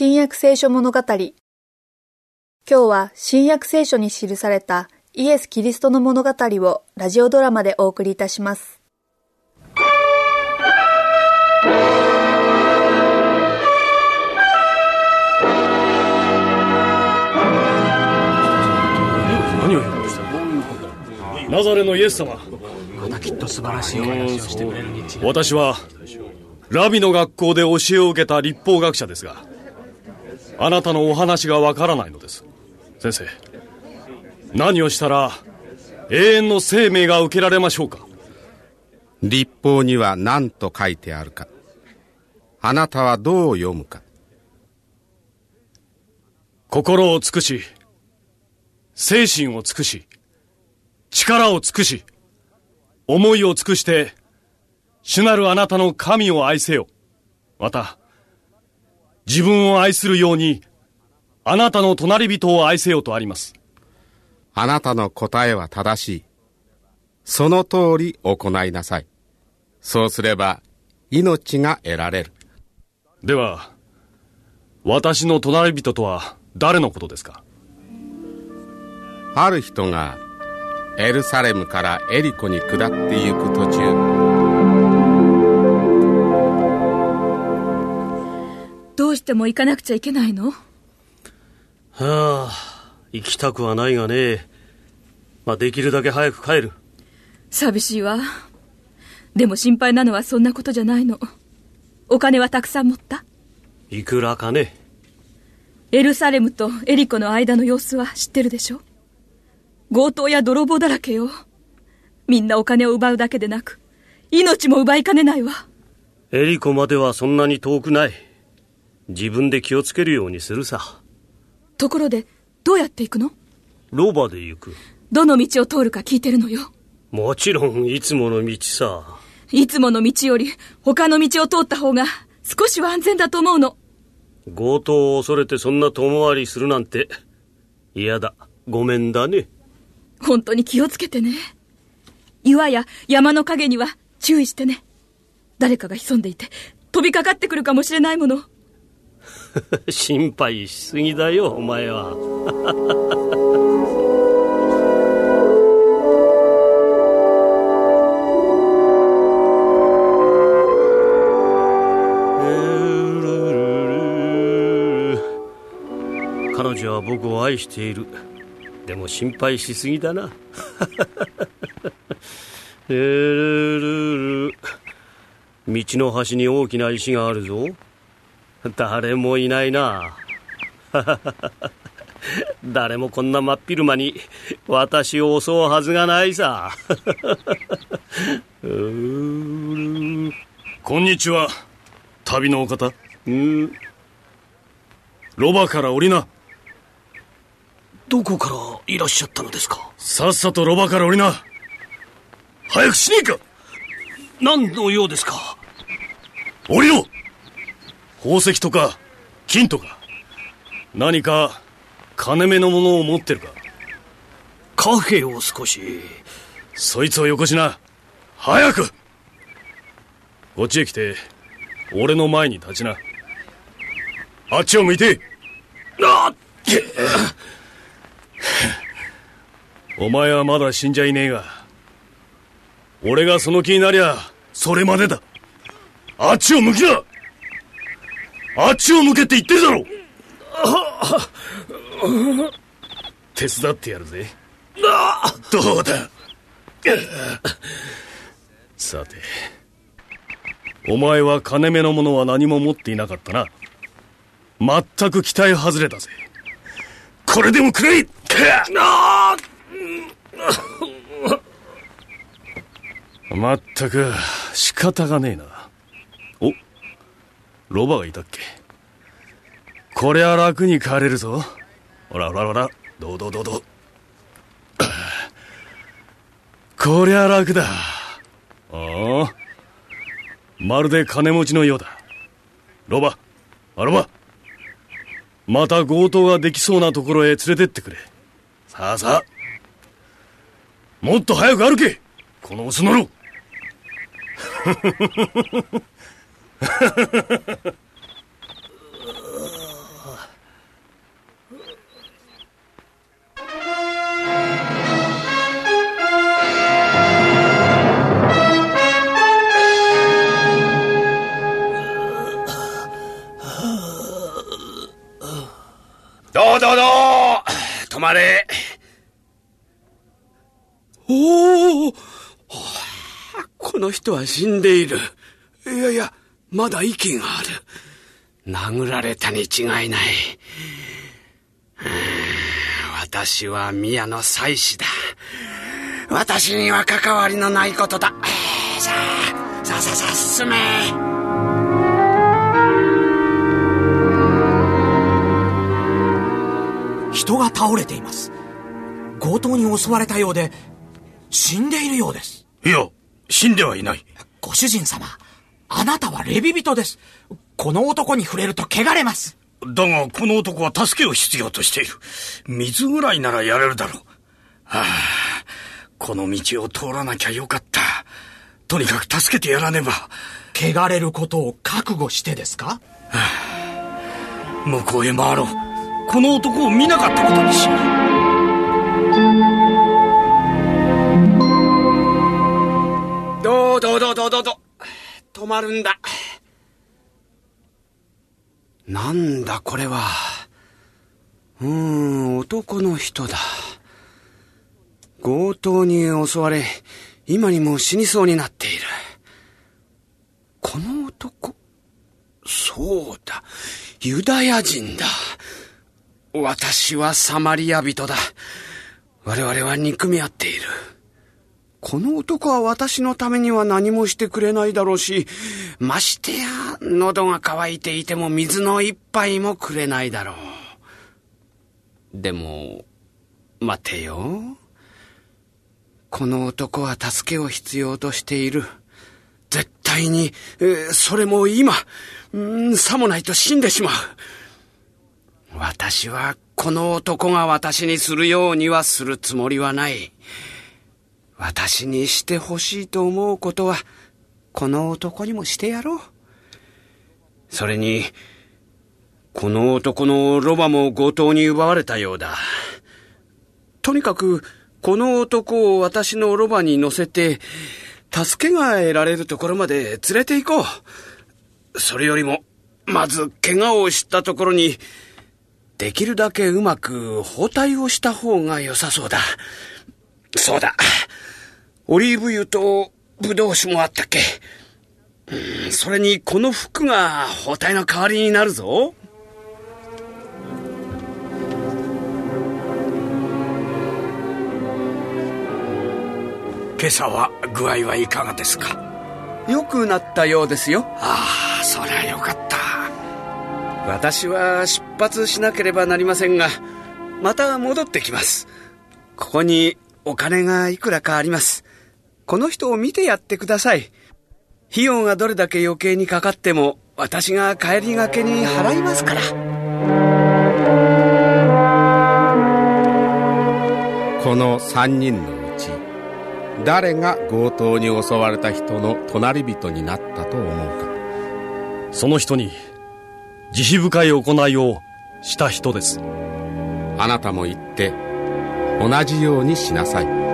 新約聖書物語。今日は新約聖書に記されたイエス・キリストの物語をラジオドラマでお送りいたします。何を言うんですナザレのイエス様またきっと素晴らしいお話をしてくれるに違い私はラビの学校で教えを受けた立法学者ですがあなたのお話がわからないのです。先生何をしたら永遠の生命が受けられましょうか？立法には何と書いてあるか。あなたはどう読むか。心を尽くし精神を尽くし力を尽くし思いを尽くして主なるあなたの神を愛せよ。また自分を愛するようにあなたの隣人を愛せよとあります。あなたの答えは正しい。その通り行いなさい。そうすれば命が得られる。では私の隣人とは誰のことですか？ある人がエルサレムからエリコに下って行く途中しても行かなくちゃいけないの？はあ、行きたくはないがね。まあ、できるだけ早く帰る。寂しいわ。でも心配なのはそんなことじゃないの。お金はたくさん持った？いくらかね。エルサレムとエリコの間の様子は知ってるでしょ？強盗や泥棒だらけよ。みんなお金を奪うだけでなく、命も奪いかねないわ。エリコまではそんなに遠くない。自分で気をつけるようにするさ。ところで、どうやって行くの？ロバで行く。どの道を通るか聞いてるのよ。もちろん、いつもの道さ。いつもの道より、他の道を通った方が、少しは安全だと思うの。強盗を恐れてそんな遠回りするなんて。嫌だ。ごめんだね。本当に気をつけてね。岩や山の陰には注意してね。誰かが潜んでいて、飛びかかってくるかもしれないもの。心配しすぎだよ、お前は。彼女は僕を愛している。でも心配しすぎだな。ルルルル道の端に大きな石があるぞ。誰もいないな。誰もこんな真っ昼間に私を襲うはずがないさ。こんにちは。旅のお方。うんロバから降りな。どこからいらっしゃったのですか？さっさとロバから降りな。早くしねえか何の用ですか？降りろ宝石とか金とか何か金目のものを持ってるか。カフェを少し。そいつをよこしな。早く！こっちへ来て俺の前に立ちな。あっちを向いて。あお前はまだ死んじゃいねえが。俺がその気になりゃそれまでだ。あっちを向きなあっちを向けって言ってるだろ手伝ってやるぜ。どうだ？さてお前は金目のものは何も持っていなかったな。全く期待外れだぜ。これでもくれまったく仕方がねえな。おロバがいたっけ？こりゃ楽に帰れるぞ。ほらほらほら。どうどうどうどう。こりゃ楽だ。ああ。まるで金持ちのようだ。ロバあロバ。また強盗ができそうなところへ連れてってくれ。さあさあ。もっと早く歩け。このオスのろ。止まれ。おおこの人は死んでいる。いやいや、まだ息がある。殴られたに違いない。私は宮の妻子だ。私には関わりのないことだ。さあ、さあさあさあ、進め。人が倒れています。強盗に襲われたようで、死んでいるようです。いや、死んではいない。ご主人様、あなたはレビ人です。この男に触れると汚れます。だが、この男は助けを必要としている。水ぐらいならやれるだろう。はあ、この道を通らなきゃよかった。とにかく助けてやらねば。汚れることを覚悟してですか？向こうへ回ろう。この男を見なかったことにしよどうどうどうどうどうど止まるんだ。なんだこれは。うーん、男の人だ。強盗に襲われ、今にも死にそうになっている。この男、そうだ、ユダヤ人だ。私はサマリア人だ。我々は憎み合っている。この男は私のためには何もしてくれないだろうし、ましてや、喉が渇いていても水の一杯もくれないだろう。でも、待てよ。この男は助けを必要としている。絶対に、えーそれも今、うんさもないと死んでしまう。私はこの男が私にするようにはするつもりはない。私にしてほしいと思うことは、この男にもしてやろう。それに、この男のロバも強盗に奪われたようだ。とにかく、この男を私のロバに乗せて、助けが得られるところまで連れて行こう。それよりも、まず怪我をしたところに、できるだけうまく包帯をした方が良さそうだ。そうだ。オリーブ油とブドウ酒もあったっけうんそれにこの服が包帯の代わりになるぞ。今朝は具合はいかがですか？良くなったようですよ。ああ、そりゃよかった。私は出発しなければなりませんが、また戻ってきます。ここにお金がいくらかあります。この人を見てやってください。費用がどれだけ余計にかかっても、私が帰りがけに払いますから。この三人のうち、誰が強盗に襲われた人の隣人になったと思うか。その人に慈悲深い行いをした人ですあなたも言って、同じようにしなさい。